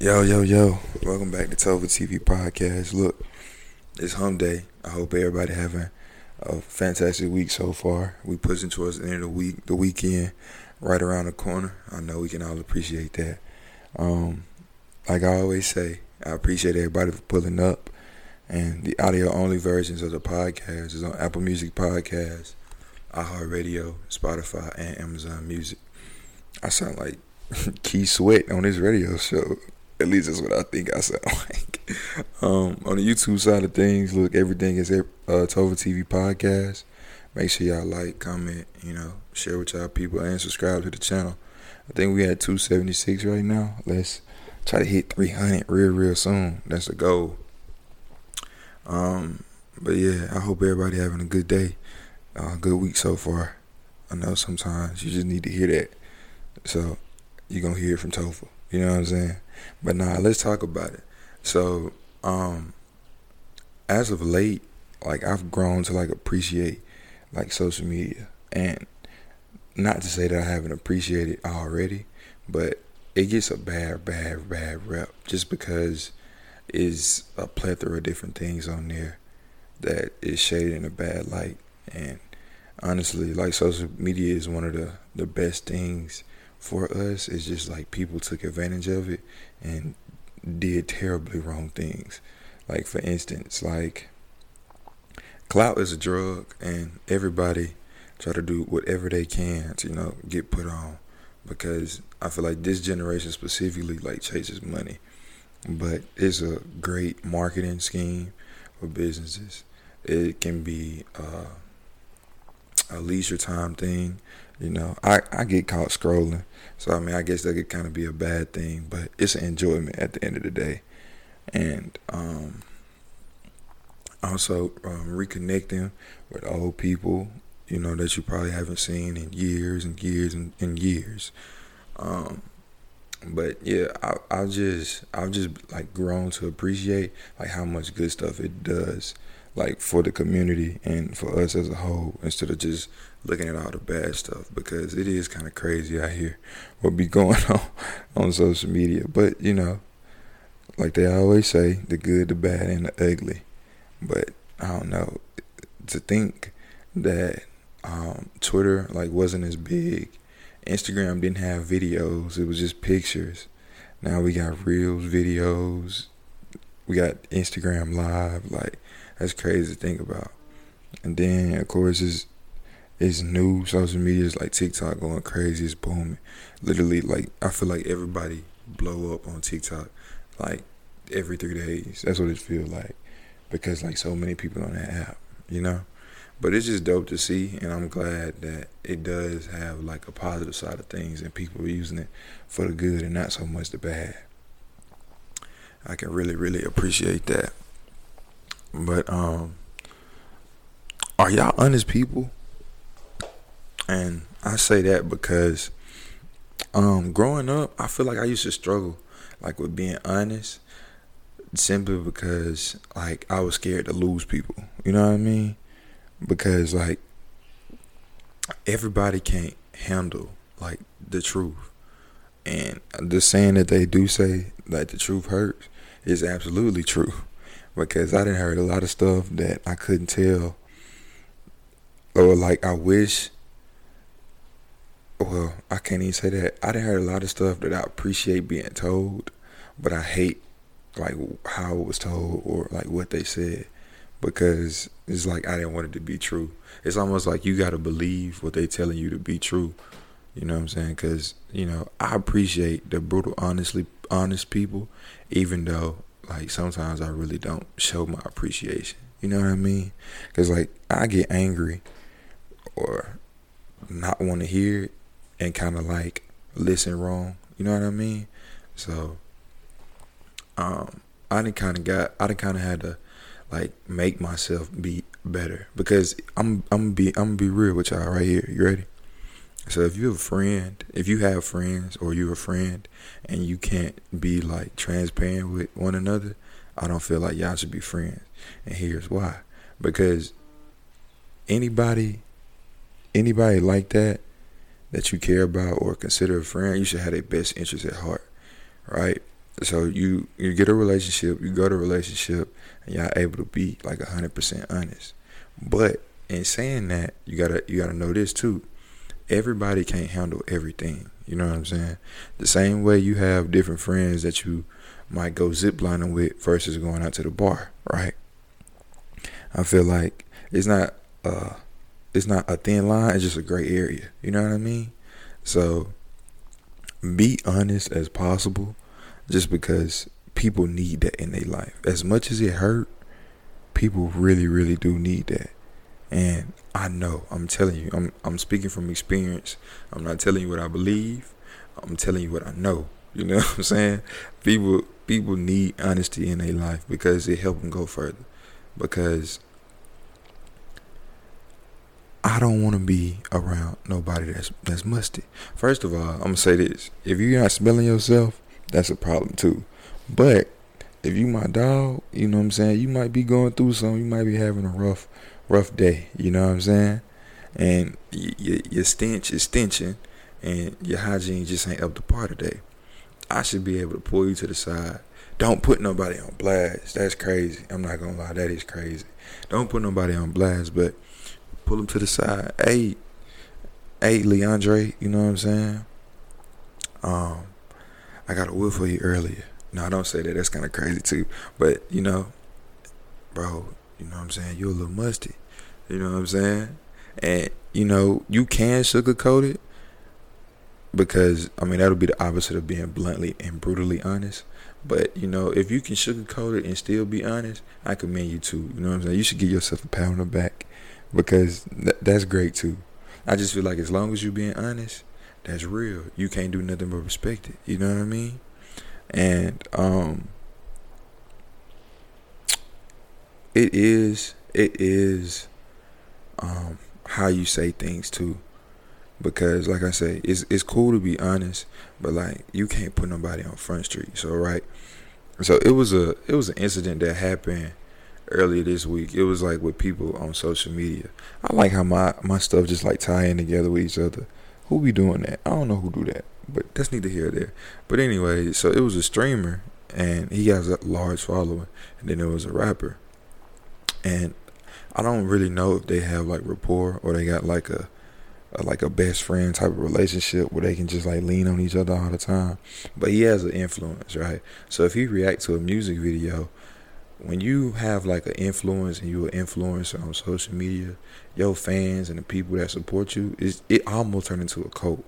Yo, yo, yo. Welcome back to Tova TV Podcast. Look, it's hump day. I hope everybody having a fantastic week so far. We pushing towards the end of the week, the weekend right around the corner. I know we can all appreciate that. Um, like I always say, I appreciate everybody for pulling up. And the audio only versions of the podcast is on Apple Music Podcast, iHeartRadio, Spotify, and Amazon Music. I sound like Keith Sweat on his radio show. At least that's what I think I sound like. Um, on the YouTube side of things, look, everything is uh, Tova TV podcast. Make sure y'all like, comment, you know, share with y'all people, and subscribe to the channel. I think we at 276 right now. Let's try to hit 300 real, real soon. That's the goal. Um, but yeah, I hope everybody having a good day, uh, good week so far. I know sometimes you just need to hear that, so you're gonna hear it from Tova. You know what I'm saying? But nah, let's talk about it. So, um, as of late, like I've grown to like appreciate like social media, and not to say that I haven't appreciated it already, but it gets a bad, bad, bad rep just because is a plethora of different things on there that is shaded in a bad light. And honestly, like social media is one of the the best things for us. It's just like people took advantage of it and did terribly wrong things. Like for instance, like clout is a drug, and everybody try to do whatever they can to you know get put on because I feel like this generation specifically like chases money, but it's a great marketing scheme for businesses. It can be uh, a leisure time thing. You know, I, I get caught scrolling. So, I mean, I guess that could kind of be a bad thing, but it's an enjoyment at the end of the day. And um, also um, reconnecting with old people, you know, that you probably haven't seen in years and years and, and years. Um, but yeah, I, I just I've just like grown to appreciate like how much good stuff it does like for the community and for us as a whole instead of just looking at all the bad stuff because it is kind of crazy out here what be going on on social media. But you know like they always say the good the bad and the ugly. But i don't know to think that um, twitter like wasn't as big instagram didn't have videos it was just pictures. Now we got reels videos we got instagram live like that's crazy to think about. And then of course it's it's new social media is like TikTok going crazy, it's booming. Literally like I feel like everybody blow up on TikTok like every three days. That's what it feels like. Because like so many people on that app, you know? But it's just dope to see and I'm glad that it does have like a positive side of things and people are using it for the good and not so much the bad. I can really, really appreciate that. But um are y'all honest people? And I say that because um growing up, I feel like I used to struggle like with being honest simply because like I was scared to lose people. You know what I mean? Because like everybody can't handle like the truth. And the saying that they do say that the truth hurts is absolutely true because I didn't heard a lot of stuff that I couldn't tell, or like I wish. Well, I can't even say that. I didn't heard a lot of stuff that I appreciate being told, but I hate like how it was told or like what they said because it's like I didn't want it to be true. It's almost like you got to believe what they telling you to be true. You know what I'm saying? Because you know I appreciate the brutal, honestly honest people, even though like sometimes I really don't show my appreciation. You know what I mean? Cause like I get angry or not want to hear it and kind of like listen wrong. You know what I mean? So um I didn't kind of got I didn't kind of had to like make myself be better because I'm I'm be I'm be real with y'all right here. You ready? So if you have a friend, if you have friends or you're a friend and you can't be like transparent with one another, I don't feel like y'all should be friends. And here's why. Because anybody anybody like that that you care about or consider a friend, you should have their best interest at heart. Right? So you you get a relationship, you go to a relationship, and y'all able to be like hundred percent honest. But in saying that, you gotta you gotta know this too. Everybody can't handle everything. You know what I'm saying? The same way you have different friends that you might go ziplining with versus going out to the bar, right? I feel like it's not uh it's not a thin line, it's just a gray area. You know what I mean? So be honest as possible just because people need that in their life. As much as it hurt, people really, really do need that. And I know, I'm telling you, I'm I'm speaking from experience. I'm not telling you what I believe. I'm telling you what I know. You know what I'm saying? People people need honesty in their life because it helps them go further. Because I don't want to be around nobody that's that's musty. First of all, I'm gonna say this: if you're not smelling yourself, that's a problem too. But if you my dog, you know what I'm saying, you might be going through something. You might be having a rough, rough day. You know what I'm saying? And your your stench is stenching, and your hygiene just ain't up to par today. I should be able to pull you to the side. Don't put nobody on blast. That's crazy. I'm not gonna lie, that is crazy. Don't put nobody on blast, but pull him to the side. Hey, hey, Leandre, you know what I'm saying? Um, I got a word for you earlier. No, I don't say that. That's kind of crazy too. But you know, bro, you know what I'm saying? You're a little musty. You know what I'm saying? And you know, you can sugarcoat it because I mean that'll be the opposite of being bluntly and brutally honest. But you know, if you can sugarcoat it and still be honest, I commend you too. You know what I'm saying? You should give yourself a pat on the back because th- that's great too. I just feel like as long as you're being honest, that's real. You can't do nothing but respect it. You know what I mean? And um, it is it is um how you say things too. Because like I say, it's it's cool to be honest, but like you can't put nobody on front street. So right. So it was a it was an incident that happened earlier this week. It was like with people on social media. I like how my my stuff just like in together with each other. Who be doing that? I don't know who do that, but that's neither here or there. But anyway, so it was a streamer, and he has a large following, and then there was a rapper, and I don't really know if they have like rapport or they got like a, a like a best friend type of relationship where they can just like lean on each other all the time. But he has an influence, right? So if he react to a music video when you have like an influence and you're an influencer on social media, your fans and the people that support you, is it almost turned into a cult.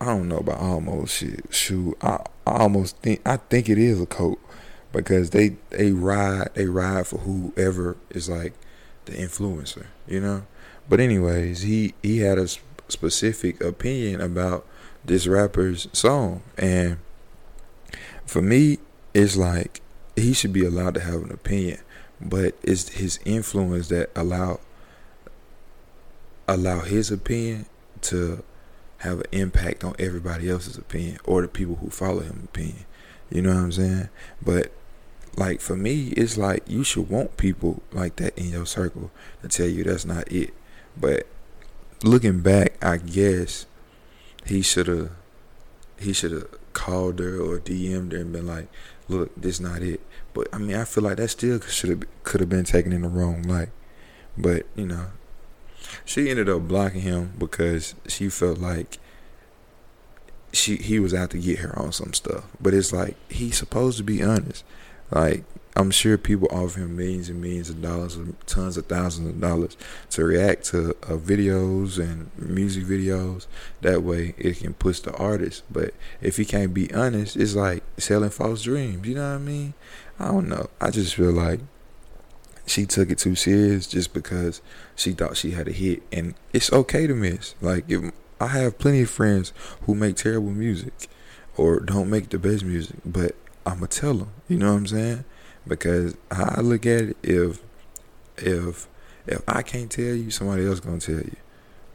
I don't know about almost shit. Shoot, I, I almost think I think it is a cult because they they ride they ride for whoever is like the influencer, you know. But anyways, he he had a specific opinion about this rapper's song, and for me, it's like he should be allowed to have an opinion, but it's his influence that allow allow his opinion to have an impact on everybody else's opinion or the people who follow him opinion. You know what I'm saying? But like for me, it's like you should want people like that in your circle to tell you that's not it. But looking back, I guess he should have he should have called her or DM'd her and been like, "Look, this not it." But I mean, I feel like that still should have could have been taken in the wrong light. But you know, she ended up blocking him because she felt like she he was out to get her on some stuff. But it's like he's supposed to be honest. Like I'm sure people offer him millions and millions of dollars, tons of thousands of dollars to react to uh, videos and music videos. That way, it can push the artist. But if he can't be honest, it's like selling false dreams. You know what I mean? I don't know. I just feel like she took it too serious just because she thought she had a hit, and it's okay to miss. Like if I have plenty of friends who make terrible music or don't make the best music, but I'ma tell them. You know what I'm saying? because how I look at it, if if if I can't tell you, somebody else gonna tell you.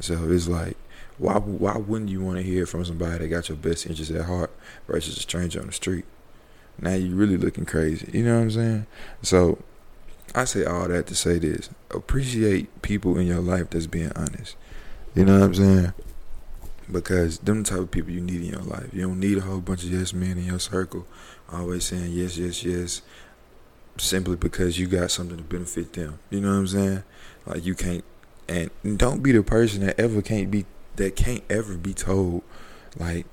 So it's like, why why wouldn't you want to hear from somebody that got your best interest at heart versus a stranger on the street? Now you really looking crazy. You know what I'm saying? So I say all that to say this: appreciate people in your life that's being honest. You know what I'm saying? Because them type of people you need in your life. You don't need a whole bunch of yes men in your circle, always saying yes, yes, yes, simply because you got something to benefit them. You know what I'm saying? Like you can't, and don't be the person that ever can't be that can't ever be told like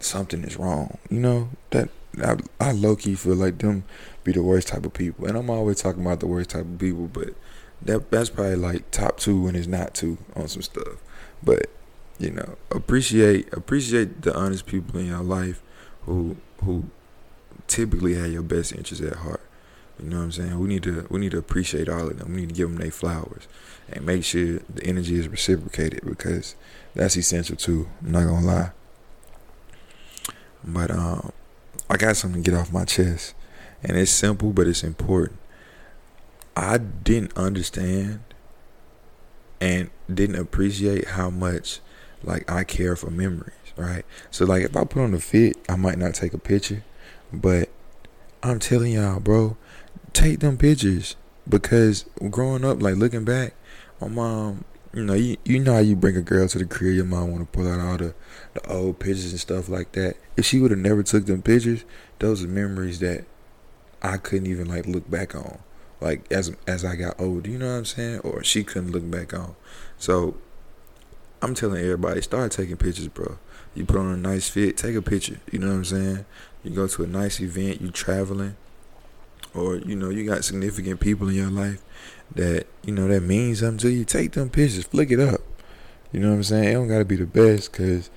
something is wrong. You know that I, I low key feel like them be the worst type of people, and I'm always talking about the worst type of people, but that that's probably like top two when it's not two on some stuff. But you know, appreciate appreciate the honest people in your life who who typically have your best interests at heart. You know what I'm saying? We need to we need to appreciate all of them. We need to give them their flowers and make sure the energy is reciprocated because that's essential too. I'm not gonna lie. But um, I got something to get off my chest, and it's simple, but it's important. I didn't understand and didn't appreciate how much like I care for memories, right? So like if I put on a fit, I might not take a picture, but I'm telling y'all, bro, take them pictures because growing up, like looking back, my mom, you know, you, you know how you bring a girl to the crib, your mom want to pull out all the, the old pictures and stuff like that. If she would have never took them pictures, those are memories that I couldn't even like look back on, like as as I got older. You know what I'm saying? Or she couldn't look back on. So I'm telling everybody, start taking pictures, bro. You put on a nice fit, take a picture. You know what I'm saying? You go to a nice event, you traveling, or you know you got significant people in your life that you know that means something to you. Take them pictures, flick it up. You know what I'm saying? It don't gotta be the best, cause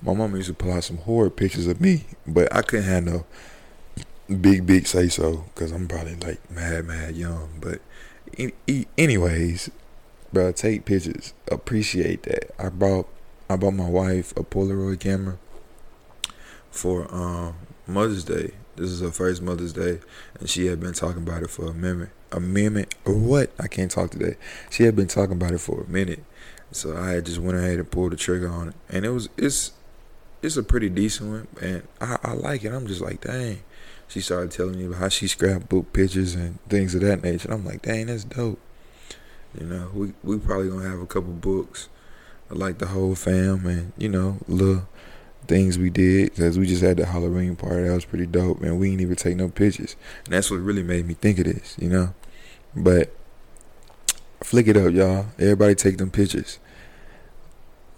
my mama used to pull out some horrid pictures of me, but I couldn't have no big big say so, cause I'm probably like mad mad young. But anyways, bro, take pictures. Appreciate that. I bought I bought my wife a Polaroid camera for um, Mother's Day. This is her first Mother's Day, and she had been talking about it for a minute. A minute or what? I can't talk today. She had been talking about it for a minute, so I just went ahead and pulled the trigger on it, and it was it's it's a pretty decent one, and I, I like it. I'm just like, dang. She started telling me about how she scrapbook pictures and things of that nature. I'm like, dang, that's dope. You know, we we probably gonna have a couple books, like the whole fam, and you know, little things we did because we just had the Halloween party. That was pretty dope, and we didn't even take no pictures. And that's what really made me think of this, you know. But flick it up, y'all. Everybody take them pictures.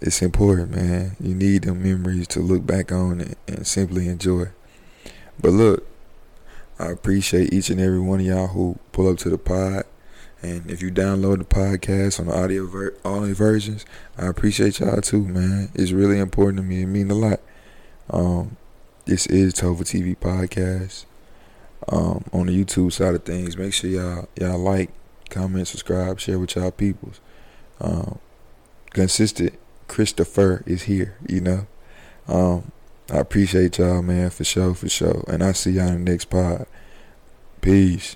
It's important, man. You need them memories to look back on and, and simply enjoy. But look, I appreciate each and every one of y'all who pull up to the pod and if you download the podcast on the audio ver- audio versions, I appreciate y'all too, man. It's really important to me. It means a lot. Um, this is Tova TV podcast. Um, on the YouTube side of things, make sure y'all y'all like, comment, subscribe, share with y'all peoples. Um, consistent Christopher is here, you know. Um, I appreciate y'all, man, for sure, for sure. And I see y'all in the next pod. Peace.